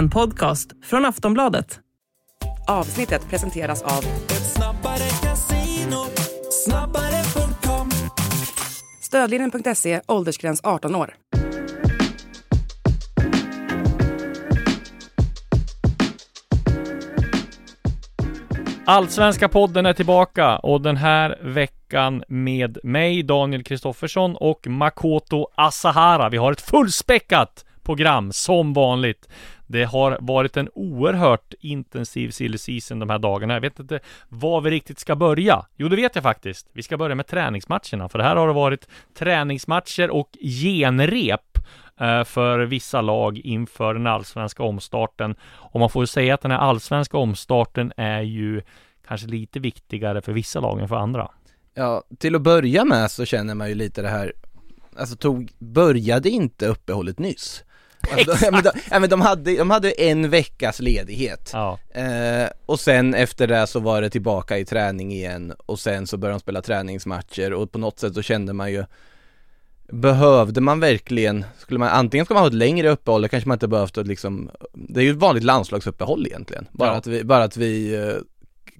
En podcast från Aftonbladet. Avsnittet presenteras av Snabbare casino, snabbare.com Stödlinjen.se, åldersgräns 18 år. Allsvenska podden är tillbaka och den här veckan med mig Daniel Kristoffersson och Makoto Asahara. Vi har ett fullspäckat program som vanligt. Det har varit en oerhört intensiv silly season de här dagarna. Jag vet inte var vi riktigt ska börja. Jo, det vet jag faktiskt. Vi ska börja med träningsmatcherna, för det här har det varit träningsmatcher och genrep eh, för vissa lag inför den allsvenska omstarten. Och man får ju säga att den här allsvenska omstarten är ju kanske lite viktigare för vissa lag än för andra. Ja, till att börja med så känner man ju lite det här Alltså tog, började inte uppehållet nyss? Alltså, de, ja, men de, ja, men de, hade, de hade en veckas ledighet. Ja, eh, Och sen efter det så var det tillbaka i träning igen Och sen så började de spela träningsmatcher och på något sätt så kände man ju Behövde man verkligen, skulle man, antingen ska man ha ett längre uppehåll, det kanske man inte behövt liksom Det är ju ett vanligt landslagsuppehåll egentligen, bara Ja. att vi, bara att vi eh,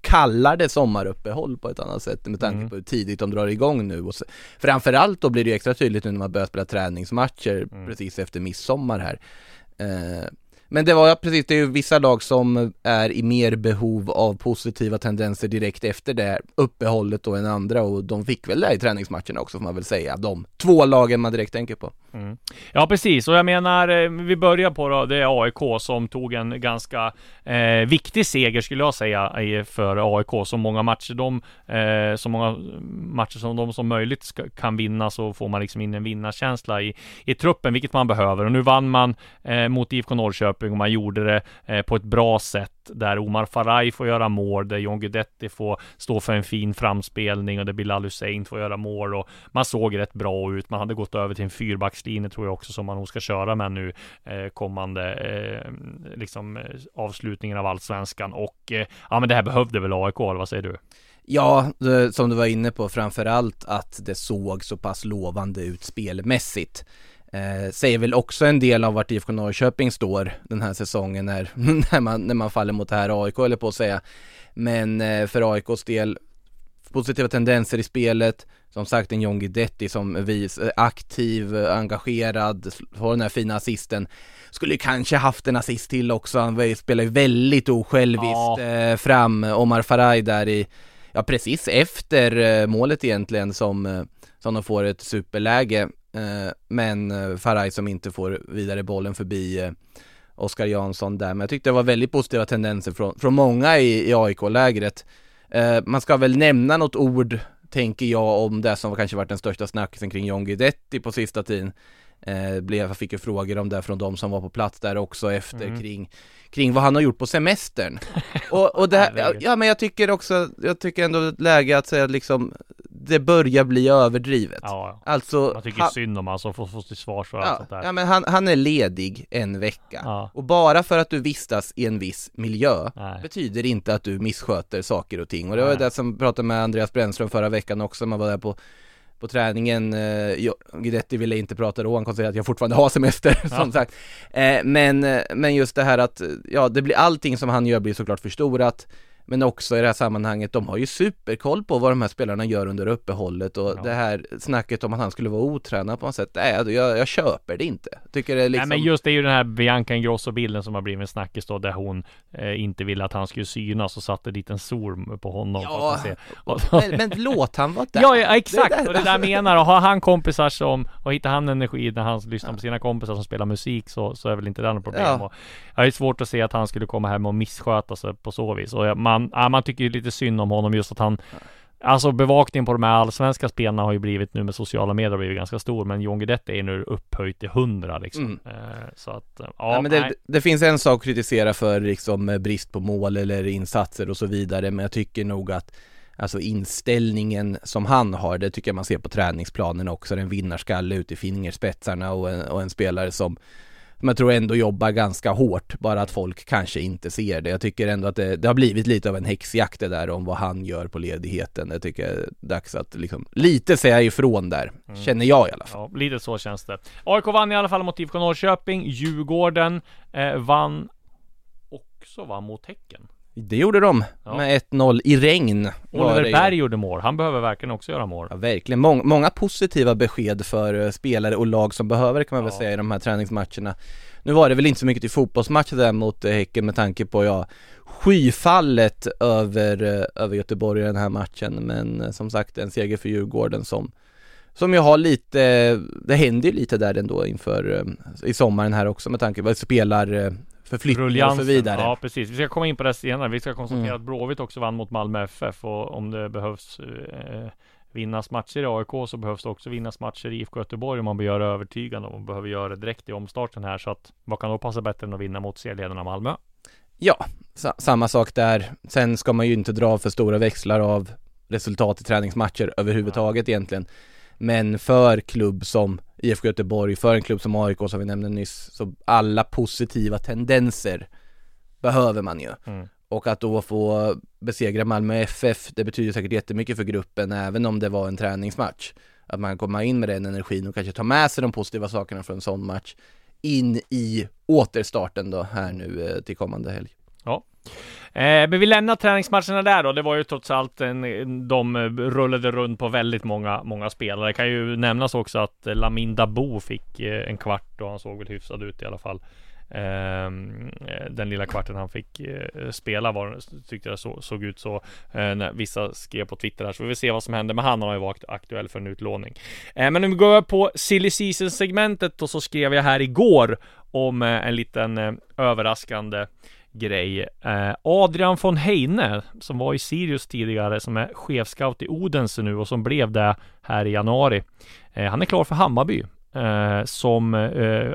kallar det sommaruppehåll på ett annat sätt med tanke Mm. på hur tidigt de drar igång nu och så, Framförallt då blir det ju extra tydligt nu när man börjar spela träningsmatcher Mm. precis efter midsommar här eh, men det var ja, precis, det är ju vissa lag som är i mer behov av positiva tendenser direkt efter det uppehållet då än andra och de fick väl det i träningsmatcherna också får man väl säga, de två lagen man direkt tänker på Mm. Ja precis, och jag menar, eh, vi börjar på då, det är AIK som tog en ganska eh, viktig seger skulle jag säga för AIK. Så många matcher de, eh, så många matcher som de som möjligt ska, kan vinna så får man liksom in en vinnarkänsla i, i truppen, vilket man behöver. Och nu vann man eh, mot IFK Norrköping och man gjorde det eh, på ett bra sätt där Omar Faraj får göra mål, där John Guidetti får stå för en fin framspelning och där Bilal Hussein får göra mål och man såg rätt bra ut. Man hade gått över till en fyrbackslinje tror jag också som man nog ska köra med nu eh, kommande eh, liksom eh, avslutningen av allsvenskan och eh, ja men det här behövde väl AIK, eller vad säger du? Ja, som du var inne på framförallt att det såg så pass lovande ut spelmässigt eh, Säger väl också en del av vart IFK Norrköping står den här säsongen när, när, man, när man faller mot det här AIK eller på att säga. Men eh, för AIKs del Positiva tendenser i spelet. Som sagt en John Guidetti som vis, eh, aktiv, eh, engagerad, har den här fina assisten. Skulle kanske haft en assist till också, han spelar ju väldigt osjälviskt Ja. eh, fram. Omar Faraj där i Ja precis efter eh, målet egentligen som, som de får ett superläge Men eh, Faraj som inte får vidare bollen förbi eh, Oskar Jansson där. Men jag tyckte det var väldigt positiva tendenser från, från många i, i AIK-lägret eh, Man ska väl nämna något ord Tänker jag om det som kanske varit den största snackisen kring John Guidetti på sista tiden. Eh, Jag fick ju frågor om det från de som var på plats där också efter Mm. kring Kring vad han har gjort på semestern. Och, och det här, ja men jag tycker också, jag tycker ändå det är ett läge att säga liksom Det börjar bli överdrivet Ja, Alltså man tycker han, synd om alltså få få till svars för allt ja, sånt där. ja men han, han är ledig en vecka Ja. Och bara för att du vistas i en viss miljö Nej. Betyder inte att du missköter saker och ting Och det var Nej. det som pratade med Andreas Brännström förra veckan också Man var där på på träningen, eh, Guidetti ville inte prata då, han konstaterade att jag fortfarande har semester Ja. som sagt eh, men, eh, men just det här att, ja det blir allting som han gör blir såklart förstorat Men också i det här sammanhanget, de har ju superkoll på vad de här spelarna gör under uppehållet och Ja. det här snacket om att han skulle vara otränad på något sätt, nej jag, jag köper det inte Tycker det är liksom Nej men just det är ju den här Bianca Ingrosso-bilden som har blivit en snackis då där hon eh, inte ville att han skulle synas och satte dit en sol på honom Ja, men, men låt han vara där Ja, ja exakt! Det där- och det där menar och har han kompisar som, och hittar han energi när han lyssnar på sina kompisar som spelar musik så, så är väl inte det något problem. Ja. Och jag har svårt att se att han skulle komma hem och missköta sig på så vis. Och jag- man, ja, man tycker ju lite synd om honom just att han Alltså bevakningen på de här allsvenska spelarna har ju blivit nu med sociala medier blivit ganska stor men John Guidetti är nu upphöjt till 100 liksom. Mm. Eh, så att, eh, ja, Ja, men det, nej. det finns en sak att kritisera för liksom brist på mål eller insatser och så vidare men jag tycker nog att Alltså inställningen som han har, det tycker jag man ser på träningsplanen också, en vinnarskalle ut i fingerspetsarna och en, och en spelare som som jag tror ändå jobbar ganska hårt, bara att folk kanske inte ser det. Jag tycker ändå att det, det har blivit lite av en häxjakt det där om vad han gör på ledigheten. Jag tycker det är dags att liksom lite säga ifrån där, känner jag i alla fall. Ja, lite så känns det. AIK vann i alla fall mot IFK Norrköping. Djurgården eh, vann också va, mot Häcken. Det gjorde de Ja. med 1-0 i regn Oliver. Berg gjorde mål, han behöver verkligen också göra mål. Ja, verkligen. Mång, många positiva besked för eh, spelare och lag som behöver kan man väl säga i de här träningsmatcherna. Nu var det väl inte så mycket till fotbollsmatcher där mot eh, Häcken med tanke på, ja, skyfallet över, eh, över Göteborg i den här matchen. Men som sagt en seger för Djurgården som, som ju har lite, det händer ju lite där ändå inför, i sommaren här också med tanke på spelar eh, förflyttning och så vidare. Ja precis, vi ska komma in på det senare. Vi ska konstatera Mm. att Blåvitt också vann mot Malmö FF och om det behövs eh, vinnas matcher i AIK så behövs det också vinnas matcher i IFK Göteborg om man vill göra övertygande och man behöver göra det direkt i omstarten här så att vad kan då passa bättre än att vinna mot serieledarna Malmö? Ja, sa- samma sak där. Sen ska man ju inte dra för stora växlar av resultat i träningsmatcher överhuvudtaget egentligen. Men för klubb som IFK Göteborg, för en klubb som AIK som vi nämnde nyss, så alla positiva tendenser behöver man ju. Mm. Och att då få besegra Malmö FF, det betyder säkert jättemycket för gruppen även om det var en träningsmatch. Att man kommer in med den energin och kanske tar med sig de positiva sakerna från en sån match in i återstarten då här nu eh, till kommande helg. Eh, men vi lämnar träningsmatcherna där då. Det var ju trots allt en, de eh, rullade runt på väldigt många, många spelare. Det kan ju nämnas också att eh, Lamin Dabo fick eh, en kvart och han såg väl hyfsad ut i alla fall. Ehm, eh, den lilla kvarten han fick eh, spela var, tyckte jag så, såg ut så eh, när vissa skrev på Twitter här så vi får se vad som händer men han har ju varit aktuell för en utlåning. Eh, men om vi går på silly season segmentet och så skrev jag här igår om eh, en liten eh, överraskande grej. Eh, Adrian von Heine, som var i Sirius tidigare, som är chefscout i Odense nu och som blev det här i januari. Eh, han är klar för Hammarby. Eh, som,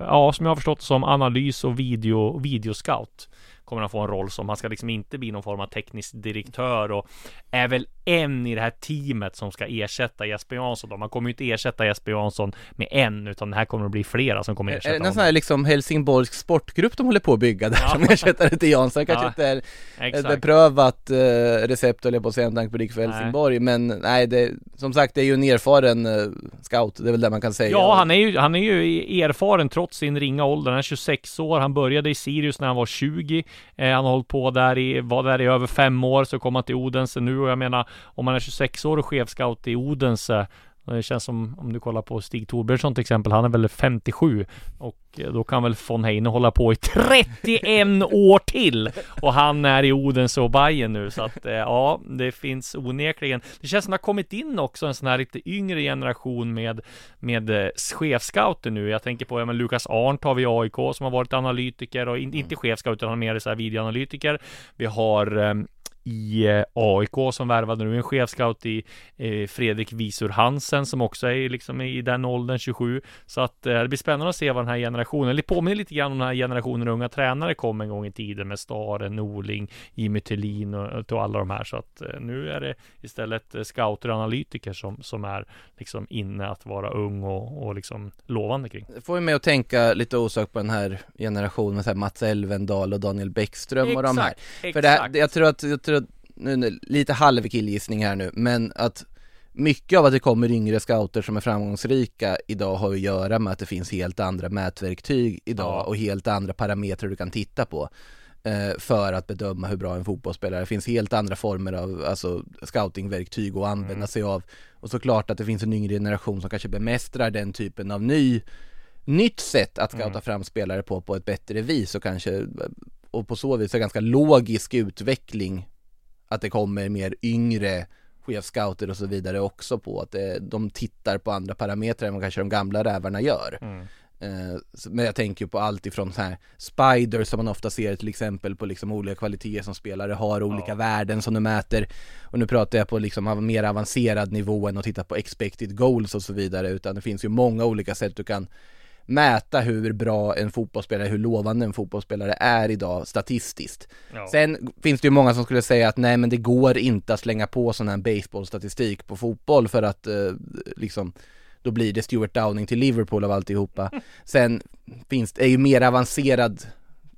ja, som jag har förstått som analys och video, videoscout. Kommer han få en roll som, han ska liksom inte bli någon form av teknisk direktör och är väl en i det här teamet som ska ersätta Jesper Jansson. då. Man kommer ju inte ersätta Jesper Jansson med en, utan det här kommer att bli flera som kommer ersätta är det någon honom. sån här liksom Helsingborgs sportgrupp de håller på att bygga där Ja. som ersättare till Jansson? Kanske Ja, inte är ett Exakt. beprövat eh, recept jag på att säga med tanke det för Nej. Helsingborg men nej det, som sagt det är ju en erfaren eh, scout, det är väl det man kan säga. Ja, han är ju, han är ju erfaren trots sin ringa ålder. Han är 26 år. Han började i Sirius när han var 20. Eh, han har hållit på där i, var där i över fem år, så kom han till Odense nu. Och jag menar, om man är 26 år och chefscout i Odense, det känns som om du kollar på Stig Torbjörnsson till exempel, han är väl 57 och eh, då kan väl von Heine hålla på i 31 år till och han är i Odense och Bayern nu så att eh, ja, det finns onekligen. Det känns som det har kommit in också en sån här lite yngre generation med med eh, chefscouter nu. Jag tänker på ja, men Lukas Arndt har vi i AIK som har varit analytiker och in, inte chefscout utan han är mer så här videoanalytiker. Vi har eh, i eh, AIK som värvade nu en chefscout i eh, Fredrik Visur Hansen som också är liksom i den åldern 27 så att eh, det blir spännande att se vad den här generationen, det påminner lite grann om den här generationen unga tränare kom en gång i tiden med Stare, Norling, Jimmy Thelin och, och alla de här så att eh, nu är det istället eh, scouter och analytiker som, som är liksom inne att vara ung och, och liksom lovande kring. Det får ju mig att tänka lite osökt på den här generationen med så här Mats Elvendal och Daniel Bäckström och de här. För det här, jag tror att, jag tror att, nu, lite halv killgissning här nu, men att mycket av att det kommer yngre scouter som är framgångsrika idag har att göra med att det finns helt andra mätverktyg idag och helt andra parametrar du kan titta på eh, för att bedöma hur bra en fotbollsspelare är. Det finns helt andra former av alltså, scoutingverktyg att använda Mm. sig av. Och såklart att det finns en yngre generation som kanske bemästrar den typen av ny nytt sätt att scouta Mm. fram spelare på på ett bättre vis och kanske och på så vis en ganska logisk utveckling att det kommer mer yngre chefscouter och så vidare också på att det, de tittar på andra parametrar än vad kanske de gamla rävarna gör. Mm. Eh, men jag tänker på allt ifrån så här Spider som man ofta ser till exempel på liksom olika kvaliteter som spelare har, olika Ja. värden som de mäter. Och nu pratar jag på liksom mer avancerad nivå än att titta på expected goals och så vidare, utan det finns ju många olika sätt du kan mäta hur bra en fotbollsspelare, hur lovande en fotbollsspelare är idag statistiskt. Ja. Sen finns det ju många som skulle säga att nej men det går inte att slänga på sån här baseballstatistik på fotboll för att eh, liksom då blir det Stuart Downing till Liverpool av alltihopa. Sen finns det, är ju mer avancerad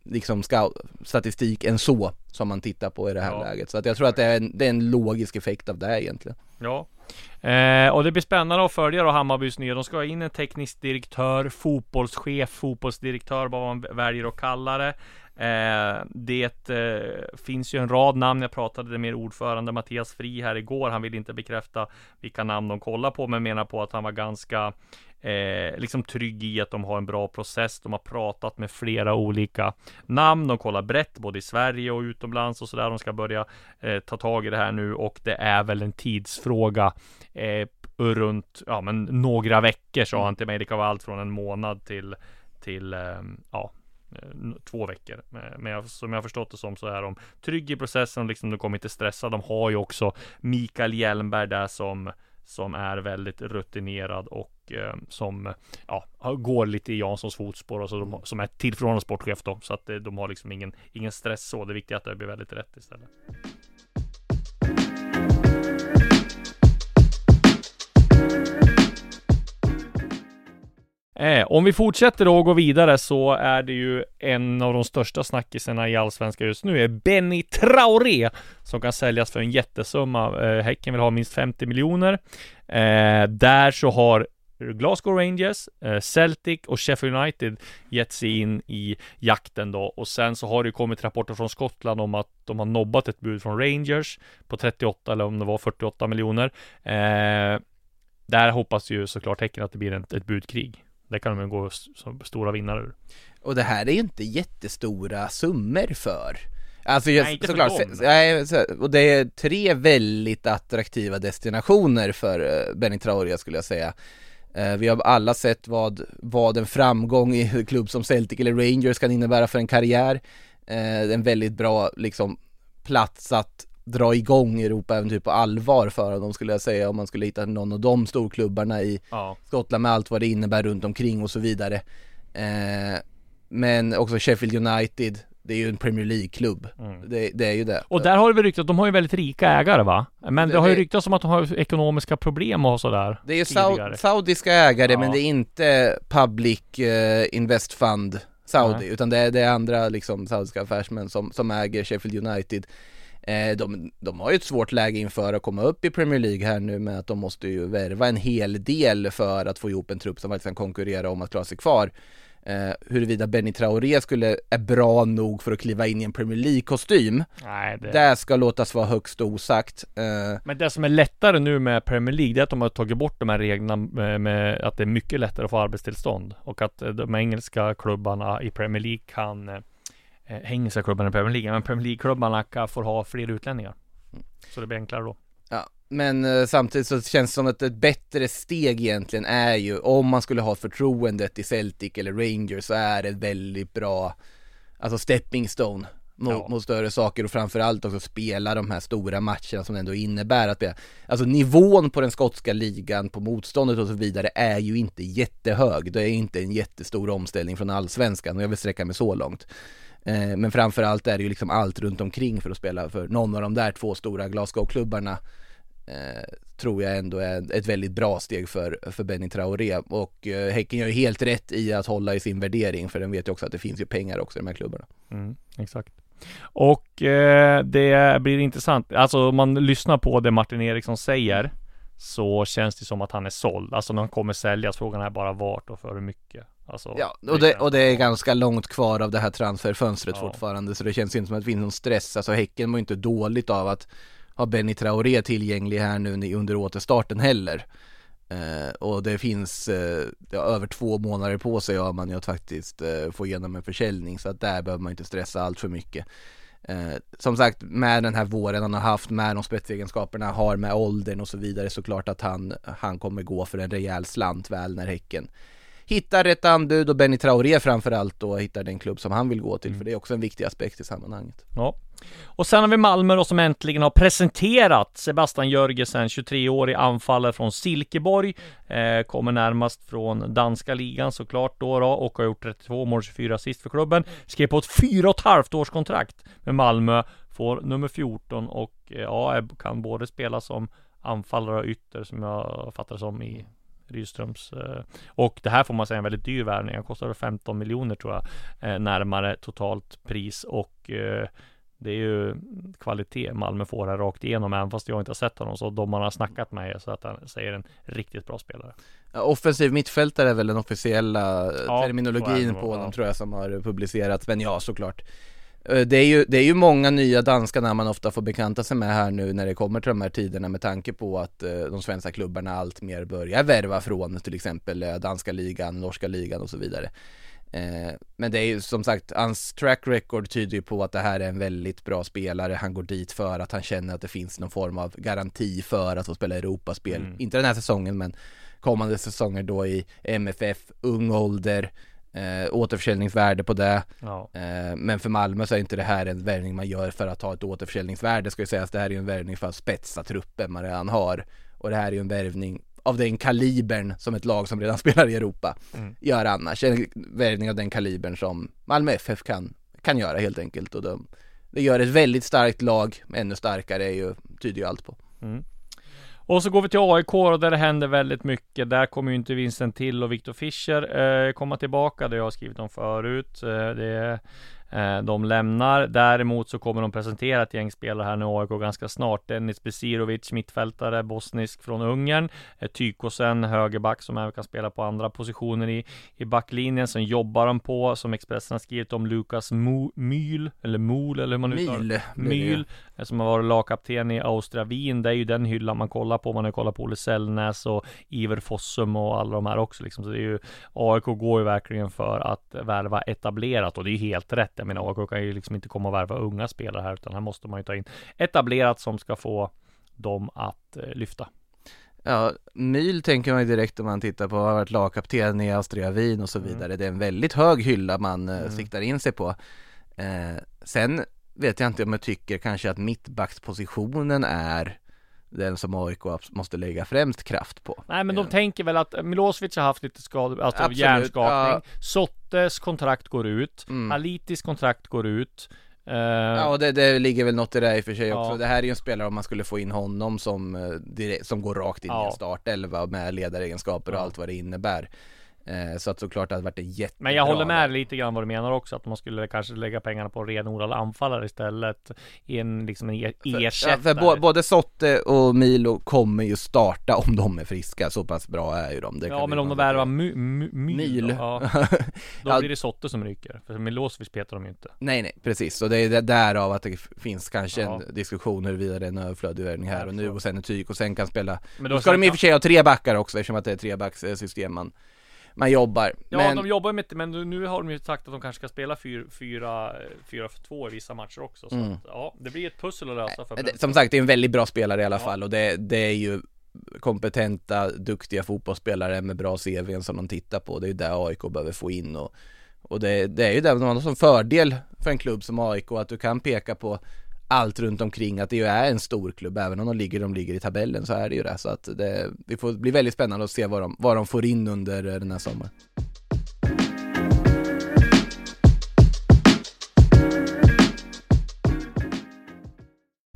liksom scout, statistik än så som man tittar på i det här Ja. läget. Så att jag tror att det är, en, det är en logisk effekt av det egentligen. Ja. Eh, och det blir spännande att följa då Hammarbys nya. De ska ha in en teknisk direktör, fotbollschef, fotbollsdirektör, vad man väljer att kalla det. Eh, det eh, finns ju en rad namn. Jag pratade med ordförande Mattias Fri här igår. Han vill inte bekräfta vilka namn de kollar på, men menar på att han var ganska eh, liksom trygg i att de har en bra process. De har pratat med flera olika namn. De kollar brett både i Sverige och utomlands och sådär. De ska börja eh, ta tag i det här nu och det är väl en tidsfråga runt ja, men några veckor sa han till mig. Det kan vara allt från en månad till till ja, Eh, två veckor. Eh, men jag, som jag har förstått det som så är de trygga i processen, och liksom de kommer inte stressa. De har ju också Mikael Hjelmberg där som som är väldigt rutinerad och eh, som ja, går lite i Janssons fotspår och så de, som är tillförordnad sportchef då. Så att eh, de har liksom ingen, ingen stress så. Det viktiga är att det blir väldigt rätt istället. Eh, om vi fortsätter då och går vidare så är det ju en av de största snackisarna i Allsvenskan just nu är Benny Traoré som kan säljas för en jättesumma. Eh, häcken vill ha minst 50 miljoner. Eh, där så har Glasgow Rangers, eh, Celtic och Sheffield United gett sig in i jakten då och sen så har det ju kommit rapporter från Skottland om att de har nobbat ett bud från Rangers på 38 eller om det var 48 miljoner. Eh, där hoppas ju såklart Häcken att det blir ett, ett budkrig. Det kan de gå som stora vinnare ur. Och det här är ju inte jättestora summor för Alltså just, Nej, inte såklart, för dem. nej, så, och det är tre väldigt attraktiva destinationer för uh, Benny Traoré skulle jag säga Eh, Vi har alla sett vad, vad en framgång i en klubb som Celtic eller Rangers kan innebära för en karriär Eh, En väldigt bra liksom plats att dra igång Europa-äventyr på allvar för honom skulle jag säga om man skulle hitta någon av de storklubbarna i Ja, Skottland med allt vad det innebär runt omkring och så vidare. Eh, men också Sheffield United, det är ju en Premier League-klubb. Mm. Det, det är ju det. och där har det väl ryktats, de har ju väldigt rika ägare va? Men det, Det- har ju ryktats om att de har ekonomiska problem och sådär. det är ju sau- saudiska ägare Ja. men det är inte Public eh, Invest Fund Saudi Nej. utan det är, det är andra liksom saudiska affärsmän som, som äger Sheffield United. Eh, de, de har ju ett svårt läge inför att komma upp i Premier League här nu med att de måste ju värva en hel del för att få ihop en trupp som faktiskt kan konkurrera om att klara sig kvar. Eh, huruvida Benny Traoré skulle, är bra nog för att kliva in i en Premier League-kostym, det... det ska låtas vara högst osagt. Eh, Men det som är lättare nu med Premier League, det är att de har tagit bort de här reglerna med, med att det är mycket lättare att få arbetstillstånd. Och att eh, de engelska klubbarna i Premier League kan eh, Engelska klubbarna i Premier League, men Premier League-klubbarna får ha fler utlänningar. Så det blir enklare då. Ja, men eh, samtidigt så känns det som att ett bättre steg egentligen är ju om man skulle ha förtroendet i Celtic eller Rangers så är det väldigt bra, alltså stepping stone mot, Ja. mot större saker och framförallt också spela de här stora matcherna som det ändå innebär att, alltså nivån på den skotska ligan, på motståndet och så vidare är ju inte jättehög. Det är inte en jättestor omställning från allsvenskan och jag vill sträcka mig så långt. Eh, Men framförallt är det ju liksom allt runt omkring för att spela för någon av de där två stora Glasgow-klubbarna eh, tror jag ändå är ett väldigt bra steg för, för Benny Traoré och eh, Häcken gör ju helt rätt i att hålla i sin värdering för den vet ju också att det finns ju pengar också i de här klubbarna. Mm, exakt. Och eh, det blir intressant. Alltså om man lyssnar på det Martin Eriksson säger så känns det som att han är såld. Alltså när han kommer säljas. Frågan är bara vart och för hur mycket. Alltså, Ja, och det, och det är ganska långt kvar av det här transferfönstret Ja. fortfarande så det känns inte som att det finns någon stress. Alltså Häcken mår inte dåligt av att ha Benny Traoré tillgänglig här nu under återstarten heller. Eh, och det finns eh, ja, över två månader på sig har man ju att faktiskt eh, få igenom en försäljning så att där behöver man inte stressa allt för mycket. Eh, som sagt, med den här våren han har haft, med de spetsegenskaperna han har, med åldern och så vidare, såklart att han, han kommer gå för en rejäl slant väl när Häcken hittar rätt anbud och Benny Traoré framförallt då hittar den klubb som han vill gå till, för det är också en viktig aspekt i sammanhanget. Ja. Och sen har vi Malmö då som äntligen har presenterat Sebastian Jörgensen, 23-årig anfallare från Silkeborg. Eh, kommer närmast från danska ligan såklart då, då och har gjort 32 mål, 24 assist för klubben. Skrev på ett fyra och ett halvt års kontrakt med Malmö. Får nummer 14 och eh, ja, kan både spela som anfallare och ytter som jag fattar som i Rydströms eh, Och det här får man säga är en väldigt dyr värvning. Han kostar 15 miljoner tror jag eh, Närmare totalt pris och eh, det är ju kvalitet Malmö får här rakt igenom, även fast jag inte har sett honom. Så de man har snackat med så att han säger en riktigt bra spelare. Offensiv mittfältare är väl den officiella Ja, terminologin på honom ja. tror jag som har publicerats, men ja såklart det är, ju, det är ju många nya danska namn man ofta får bekanta sig med här nu när det kommer till de här tiderna med tanke på att eh, de svenska klubbarna allt mer börjar värva från till exempel eh, danska ligan, norska ligan och så vidare. Eh, men det är ju som sagt, hans track record tyder ju på att det här är en väldigt bra spelare. Han går dit för att han känner att det finns någon form av garanti för att få spela Europaspel. Mm. Inte den här säsongen men kommande säsonger då i MFF, ung ålder, eh, återförsäljningsvärde på det. Ja, Eh, men för Malmö så är inte det här en värvning man gör för att ha ett återförsäljningsvärde ska ju sägas. Det här är ju en värvning för att spetsa truppen man redan har. Och det här är ju en värvning av den kalibern som ett lag som redan spelar i Europa Mm. gör annars. En värvning av den kalibern som Malmö FF kan, kan göra helt enkelt. Och de, det gör ett väldigt starkt lag, ännu starkare är ju, tyder ju allt på. Mm. Och så går vi till AIK och där det händer väldigt mycket. Där kommer ju inte Vincent Till och Viktor Fischer eh, komma tillbaka. Det jag har skrivit om förut. Eh, det, de lämnar. Däremot så kommer de presentera ett gäng spelare här nu AIK ganska snart. Dennis Besirovic, mittfältare, bosnisk från Ungern. Eh, Tykosen, högerback som även kan spela på andra positioner i, i backlinjen. Sen jobbar de på, som Expressen har skrivit om, Lukas Mo- Myl, eller Mol, eller hur man uttalar. Myl. Myl, eh, som har varit lagkapten i Austria Wien. Det är ju den hyllan man kollar på. Man har kollat på Olle Sällnäs och Iver Fossum och alla de här också liksom. Så det är ju AIK går ju verkligen för att värva etablerat och det är ju helt rätt. Jag menar AIK kan ju liksom inte komma och värva unga spelare här utan här måste man ju ta in etablerat som ska få dem att eh, lyfta. Ja, Myl tänker man ju direkt om man tittar på, har varit lagkapten i Austria Wien och så Mm. vidare. Det är en väldigt hög hylla man eh, Mm. siktar in sig på. Eh, sen vet jag inte om jag tycker kanske att mittbackspositionen är den som AIK måste lägga främst kraft på. Nej men de Ja. tänker väl att Milosevic har haft lite skador, alltså Absolut, hjärnskakning. Sottes kontrakt går ut. Mm. Alitis kontrakt går ut. Eh, Ja, och det, det ligger väl något i det i och för sig också. Ja. Det här är ju en spelare om man skulle få in honom som, eh, direkt, som går rakt in i Ja. en startelva med ledaregenskaper och Ja. allt vad det innebär. Eh, så att såklart det hade varit en jättebra Men jag håller med lite grann vad du menar också, att man skulle kanske lägga pengarna på en renodlad anfallare istället. I en liksom en e- ersättare. Ja, för bo- både Sotte och Milo kommer ju starta om de är friska, så pass bra är ju de. Det Ja men om de värvar my, my. Då, ja, då blir det Sotte som ryker. För Milosevic petar de ju inte. Nej nej, precis. Och det är därav att det finns kanske Ja. en diskussion huruvida det är en överflödig värvning här och nu och sen en tyg och sen kan spela Men Då ska de i och för sig ha tre backar också eftersom att det är trebackssystem man, man jobbar. Ja, men, de jobbar med men nu har de ju sagt att de kanske ska spela 4 för 2 i vissa matcher också. Så Mm. att, ja, det blir ett pussel att lösa för det- Brentford. Som sagt, det är en väldigt bra spelare i alla Ja. fall och det, det är ju kompetenta, duktiga fotbollsspelare med bra CVn som de tittar på. Det är ju det AIK behöver få in och, och det, det är ju det man har som fördel för en klubb som AIK att du kan peka på allt runt omkring att det ju är en stor klubb även om de ligger, de ligger i tabellen så är det ju det så att det, det får bli väldigt spännande att se vad de, vad de får in under eh, den här sommaren.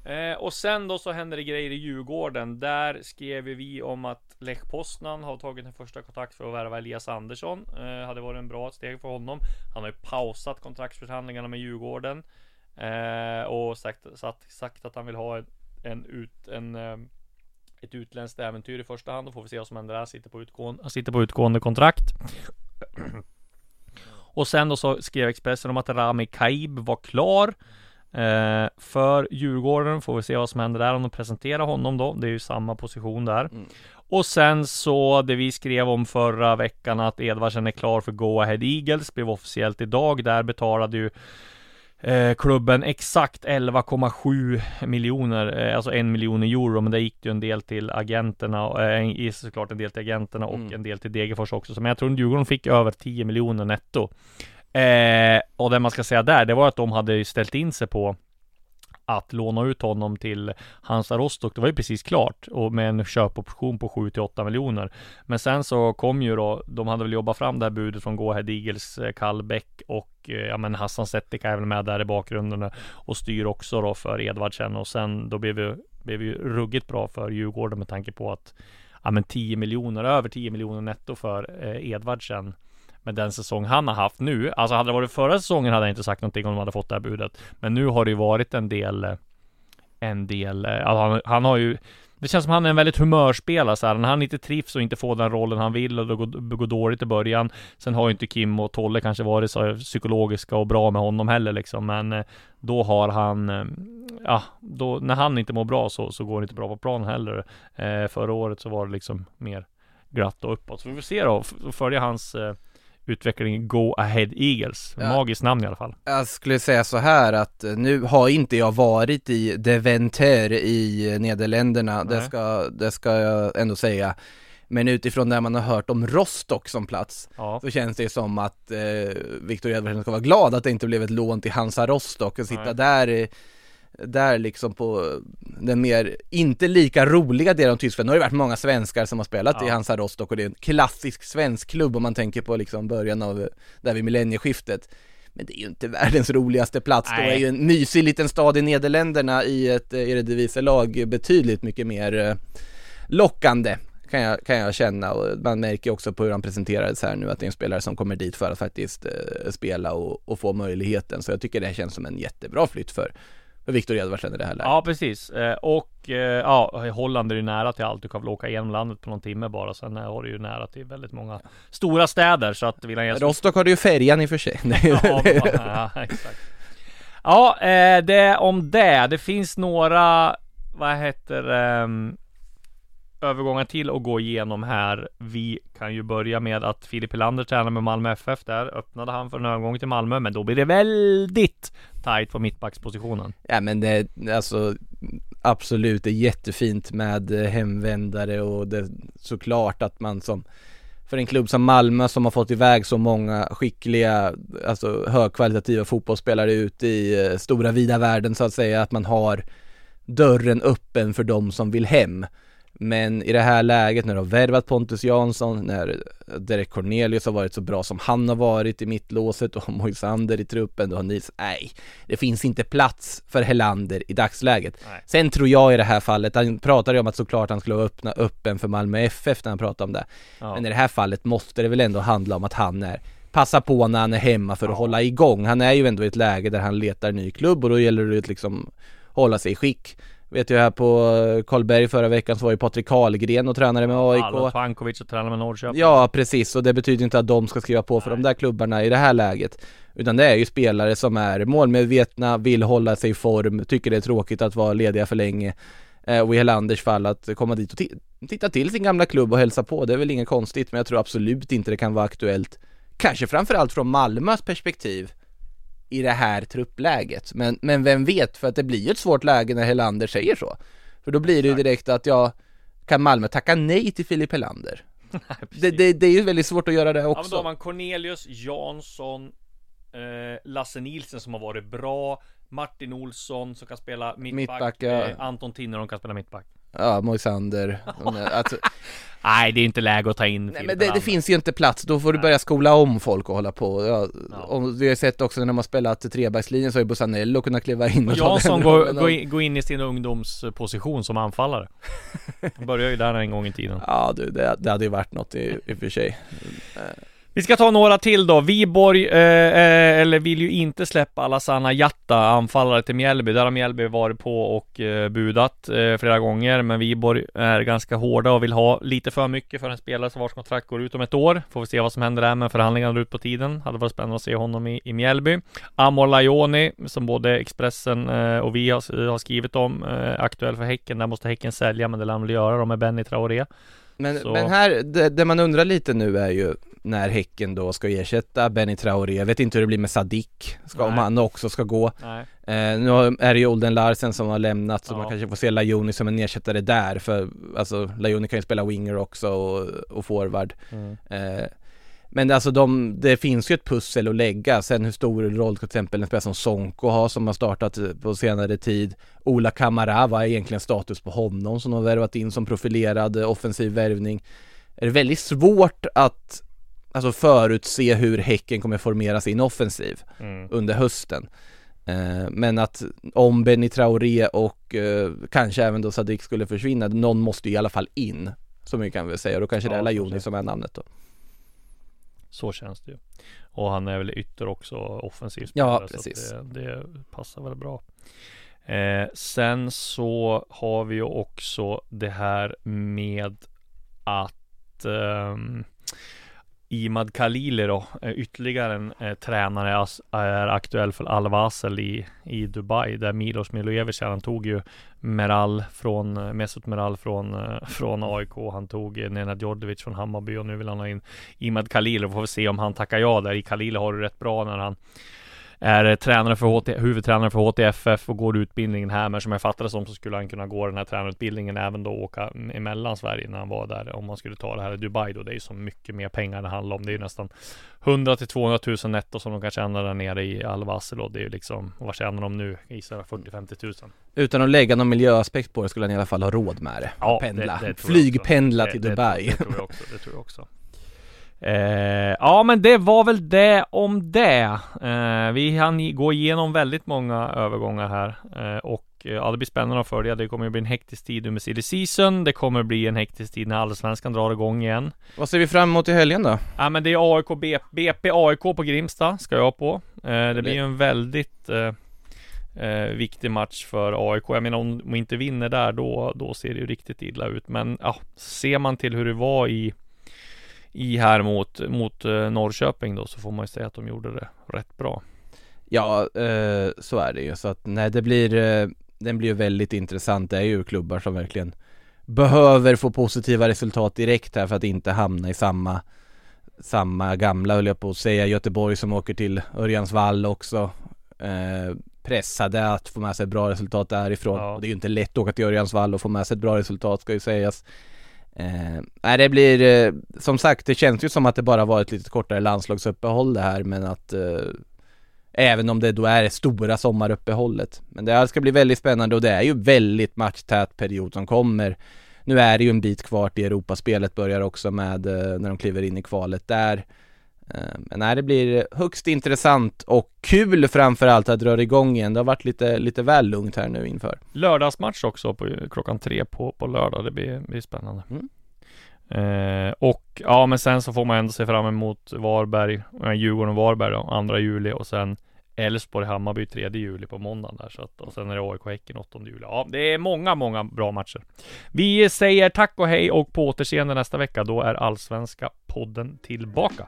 Eh, och sen då så händer det grejer i Djurgården. Där skrev vi om att Lech Poznan har tagit en första kontakt för att värva Elias Andersson. Eh, hade varit en bra steg för honom. Han har ju pausat kontraktsförhandlingarna med Djurgården. Eh, och sagt, sagt, sagt att han vill ha en, en ut, en, eh, ett utländskt äventyr i första hand. Då får vi se vad som händer där. Han sitter på utgående, sitter på utgående kontrakt. Och sen då så skrev Expressen om att Rami Kaib var klar. Eh, för Djurgården får vi se vad som händer där om de presenterar honom då. Det är ju samma position där. Mm. Och sen så det vi skrev om förra veckan att Edvardsen är klar för Go Ahead Eagles blev officiellt idag. Där betalade ju klubben exakt 11,7 miljoner, eh, alltså en miljon euro. Men det gick ju en del till agenterna, eh, såklart en del till agenterna och Mm. en del till Degerfors också. Så men jag tror att Djurgården fick över 10 miljoner netto. Eh, och det man ska säga där, det var att de hade ställt in sig på att låna ut honom till Hansa Rostock. Det var ju precis klart och med en köpoption på 7 till 8 miljoner. Men sen så kom ju då, de hade väl jobbat fram det här budet från Go Ahead Eagles, eh, Kallbäck och eh, ja men Hassan Settika är väl med där i bakgrunden eh, och styr också då för Edvardsen och sen då blev vi, blev ju ruggigt bra för Djurgården med tanke på att ja men 10 miljoner, över 10 miljoner netto för eh, Edvardsen med den säsong han har haft nu. Alltså hade det varit förra säsongen hade jag inte sagt någonting om de hade fått det här budet. Men nu har det ju varit en del, eh, en del, eh, alltså han, han har ju det känns som han är en väldigt humörspelare så här. När han inte trivs och inte får den rollen han vill och det går, går dåligt i början. Sen har ju inte Kim och Tolle kanske varit så psykologiska och bra med honom heller liksom. Men eh, då har han, ja, då, när han inte mår bra så, så går det inte bra på planen heller. Eh, förra året så var det liksom mer glatt och uppåt. Så vi får se då, följa hans eh, utveckling Go Ahead Eagles. Ja. Magiskt namn i alla fall. Jag skulle säga så här att eh, nu har inte jag varit i Deventer i Nederländerna, det ska, det ska jag ändå säga. Men utifrån det man har hört om Rostock som plats Ja. så känns det som att eh, Viktor Edvardsen ska vara glad att det inte blev ett lån till Hansa Rostock och sitta Nej. där eh, där liksom på den mer, inte lika roliga delen av Tyskland. Nu har det varit många svenskar som har spelat Ja. i Hansa Rostock och det är en klassisk svensk klubb om man tänker på liksom början av, där vid millennieskiftet. Men det är ju inte världens roligaste plats, då Nej. är ju en mysig liten stad i Nederländerna i ett Eredivisie-lag betydligt mycket mer eh, lockande kan jag, kan jag känna och man märker också på hur han presenterades här nu att det är en spelare som kommer dit för att faktiskt eh, spela och, och få möjligheten så jag tycker det känns som en jättebra flytt för, för Viktor Edvardsen i det här läget. Ja precis, Eh, och eh, ja, Holland är ju nära till allt. Du kan väl åka igenom landet på någon timme bara. Sen har du ju nära till väldigt många stora städer. Så att han ge Rostock har du ju färjan i och för sig. ja, ja, exakt. Ja, eh, det om det. Det finns några, vad heter ehm, övergångar till att gå igenom här. Vi kan ju börja med att Filip Helander tränar med Malmö FF. Där öppnade han för en övergång till Malmö, men då blir det väldigt tight på mittbackspositionen. Ja men det, alltså absolut, det är jättefint med eh, hemvändare och det såklart att man som för en klubb som Malmö som har fått iväg så många skickliga, alltså högkvalitativa fotbollsspelare ut i eh, stora vida världen så att säga, att man har dörren öppen för de som vill hem. Men i det här läget när du har värvat Pontus Jansson, när Derek Cornelius har varit så bra som han har varit i mittlåset och Moisander i truppen, du har Nils, nej, det finns inte plats för Helander i dagsläget. Nej. Sen tror jag i det här fallet, han pratade ju om att såklart han skulle vara öppna, öppen för Malmö FF när han pratade om det. Ja. Men i det här fallet måste det väl ändå handla om att han är Passa på när han är hemma för att hålla igång. Han är ju ändå i ett läge där han letar ny klubb och då gäller det att liksom hålla sig i skick. Vet jag här på eh, Karlberg förra veckan så var ju Patrik Karlgren och tränade med AIK. Tankovic och tränar med Norrköping. Ja precis, och det betyder inte att de ska skriva på för Nej. de där klubbarna i det här läget. Utan det är ju spelare som är målmedvetna, vill hålla sig i form, tycker det är tråkigt att vara lediga för länge. Eh, och i Helanders fall att komma dit och ti- titta till sin gamla klubb och hälsa på, det är väl inget konstigt men jag tror absolut inte det kan vara aktuellt. Kanske framförallt från Malmös perspektiv i det här truppläget. Men, men vem vet, för att det blir ju ett svårt läge när Helander säger så. För då blir det ju direkt att jag kan Malmö tacka nej till Filip Helander? det, det, det är ju väldigt svårt att göra det Ja, men också. då har man Cornelius, Jansson, eh, Lasse Nilsen som har varit bra, Martin Olsson som kan spela mittback, Mittback, ja. eh, Anton Tinnerholm kan spela mittback. Ja, Moisander. alltså, Nej, det är inte läge att ta in nej men det, det finns ju inte plats, då får du börja skola om folk och hålla på. Ja, Ja. Och vi har sett också när har spelat trebackslinjen så har ju Busanello kunnat kliva in och Jansson går, går, in, går in i sin ungdomsposition som anfallare. Han börjar ju där en gång i tiden. Ja du, det, det hade ju varit något i, i och för sig. Vi ska ta några till då. Viborg, eh, eh, eller vill ju inte släppa Alassana Jatta, anfallare till Mjällby. Där har Mjällby varit på och eh, budat eh, flera gånger. Men Viborg är ganska hårda och vill ha lite för mycket för en spelare som vars kontrakt går ut om ett år. Får vi se vad som händer där, men förhandlingarna drar ut på tiden. Hade varit spännande att se honom i, i Mjällby. Amor Laioni, som både Expressen eh, och vi har, har skrivit om, eh, aktuell för Häcken. Där måste Häcken sälja, men det lär de väl göra då med Benny Traoré. Men, Så- men här, det, det man undrar lite nu är ju när Häcken då ska ersätta Benny Traoré, jag vet inte hur det blir med Sadik, ska, om han också ska gå. Eh, nu är det ju Olden Larsen som har lämnat så Ja. man kanske får se Lajoni som en ersättare där för alltså Lajoni kan ju spela winger också och, och forward. Mm. Eh, men alltså de, det finns ju ett pussel att lägga, sen hur stor roll till exempel en spelare som Sonko har som har startat på senare tid. Ola Kamara, vad är egentligen status på honom som har värvat in som profilerad eh, offensiv värvning? Är det väldigt svårt att alltså förutse hur Häcken kommer formera sin offensiv Mm. under hösten. Eh, men att om Benny Traoré och eh, kanske även då Sadik skulle försvinna, någon måste ju i alla fall in. Så mycket kan vi säga, och då kanske det Ja, är Lajoni som är namnet då. Så känns det ju. Och han är väl ytter också offensivt. Ja, spelare, så att precis. Det, det passar väl bra. Eh, sen så har vi ju också det här med att ehm, Imad Khalili då, eh, ytterligare en eh, tränare är aktuell för Al Wasl i, i Dubai där Milos Milojevic han tog ju Meral från eh, Mesut Meral från, eh, från AIK. Han tog Nenad Djordjevic från Hammarby och nu vill han ha in Imad Khalili. Vi får se om han tackar ja där. I Khalili har det rätt bra när han är tränare för HT, huvudtränare för HTFF och går utbildningen här. Men som jag fattade som så skulle han kunna gå den här tränarutbildningen även då åka emellan Sverige när han var där. Om man skulle ta det här i Dubai då. Det är ju så mycket mer pengar det handlar om. Det är ju nästan 100 till 200 000 netto som de kan tjäna där nere i Al och det är ju liksom, vad tjänar de nu? Jag Gissar 40-50 000. Utan att lägga någon miljöaspekt på det skulle han i alla fall ha råd med det. Ja, Pendla. det- det Flygpendla till Dubai. Det, det tror jag också. Det tror jag också. Eh, ja men det var väl det om det. Eh, vi hann gå igenom väldigt många övergångar här eh, och eh, ja, det blir spännande att följa. Det kommer att bli en hektisk tid under silly season. Det kommer bli en hektisk tid när allsvenskan drar igång igen. Vad ser vi fram emot i helgen då? Ja men det är AIK, B- BP, AIK på Grimsta ska jag på. Eh, det blir ju en väldigt eh, eh, viktig match för AIK. Jag menar om de inte vinner där då, då ser det ju riktigt illa ut. Men ja, ser man till hur det var i i här mot, mot eh, Norrköping då så får man ju säga att de gjorde det rätt bra. Ja, eh, så är det ju. Så att nej, det blir, eh, den blir ju väldigt intressant. Det är ju klubbar som verkligen behöver få positiva resultat direkt här för att inte hamna i samma samma gamla höll jag på att säga Göteborg som åker till Örjansvall också eh, pressade att få med sig ett bra resultat därifrån Ja. och det är ju inte lätt att åka till Örjansvall och få med sig ett bra resultat ska ju sägas eh, Nej det blir eh, som sagt det känns ju som att det bara var ett lite kortare landslagsuppehåll det här men att eh, Även om det då är det stora sommaruppehållet. Men det här ska bli väldigt spännande och det är ju väldigt matchtät period som kommer. Nu är det ju en bit kvar till Europaspelet börjar också med eh, när de kliver in i kvalet där. Men nej, det blir högst intressant och kul framförallt att dra igång igen Det har varit lite, lite väl lugnt här nu inför Lördagsmatch också på klockan tre på, på lördag. Det blir, blir spännande. Mm. Eh, och ja, men sen så får man ändå se fram emot Varberg, eh, Djurgården och Varberg då, 2 juli och sen Elfsborg, Hammarby 3 juli på måndagen där så att, och sen är det AIK Häcken 8 juli. Ja, det är många, många bra matcher. Vi säger tack och hej och på återseende nästa vecka. Då är Allsvenska podden tillbaka.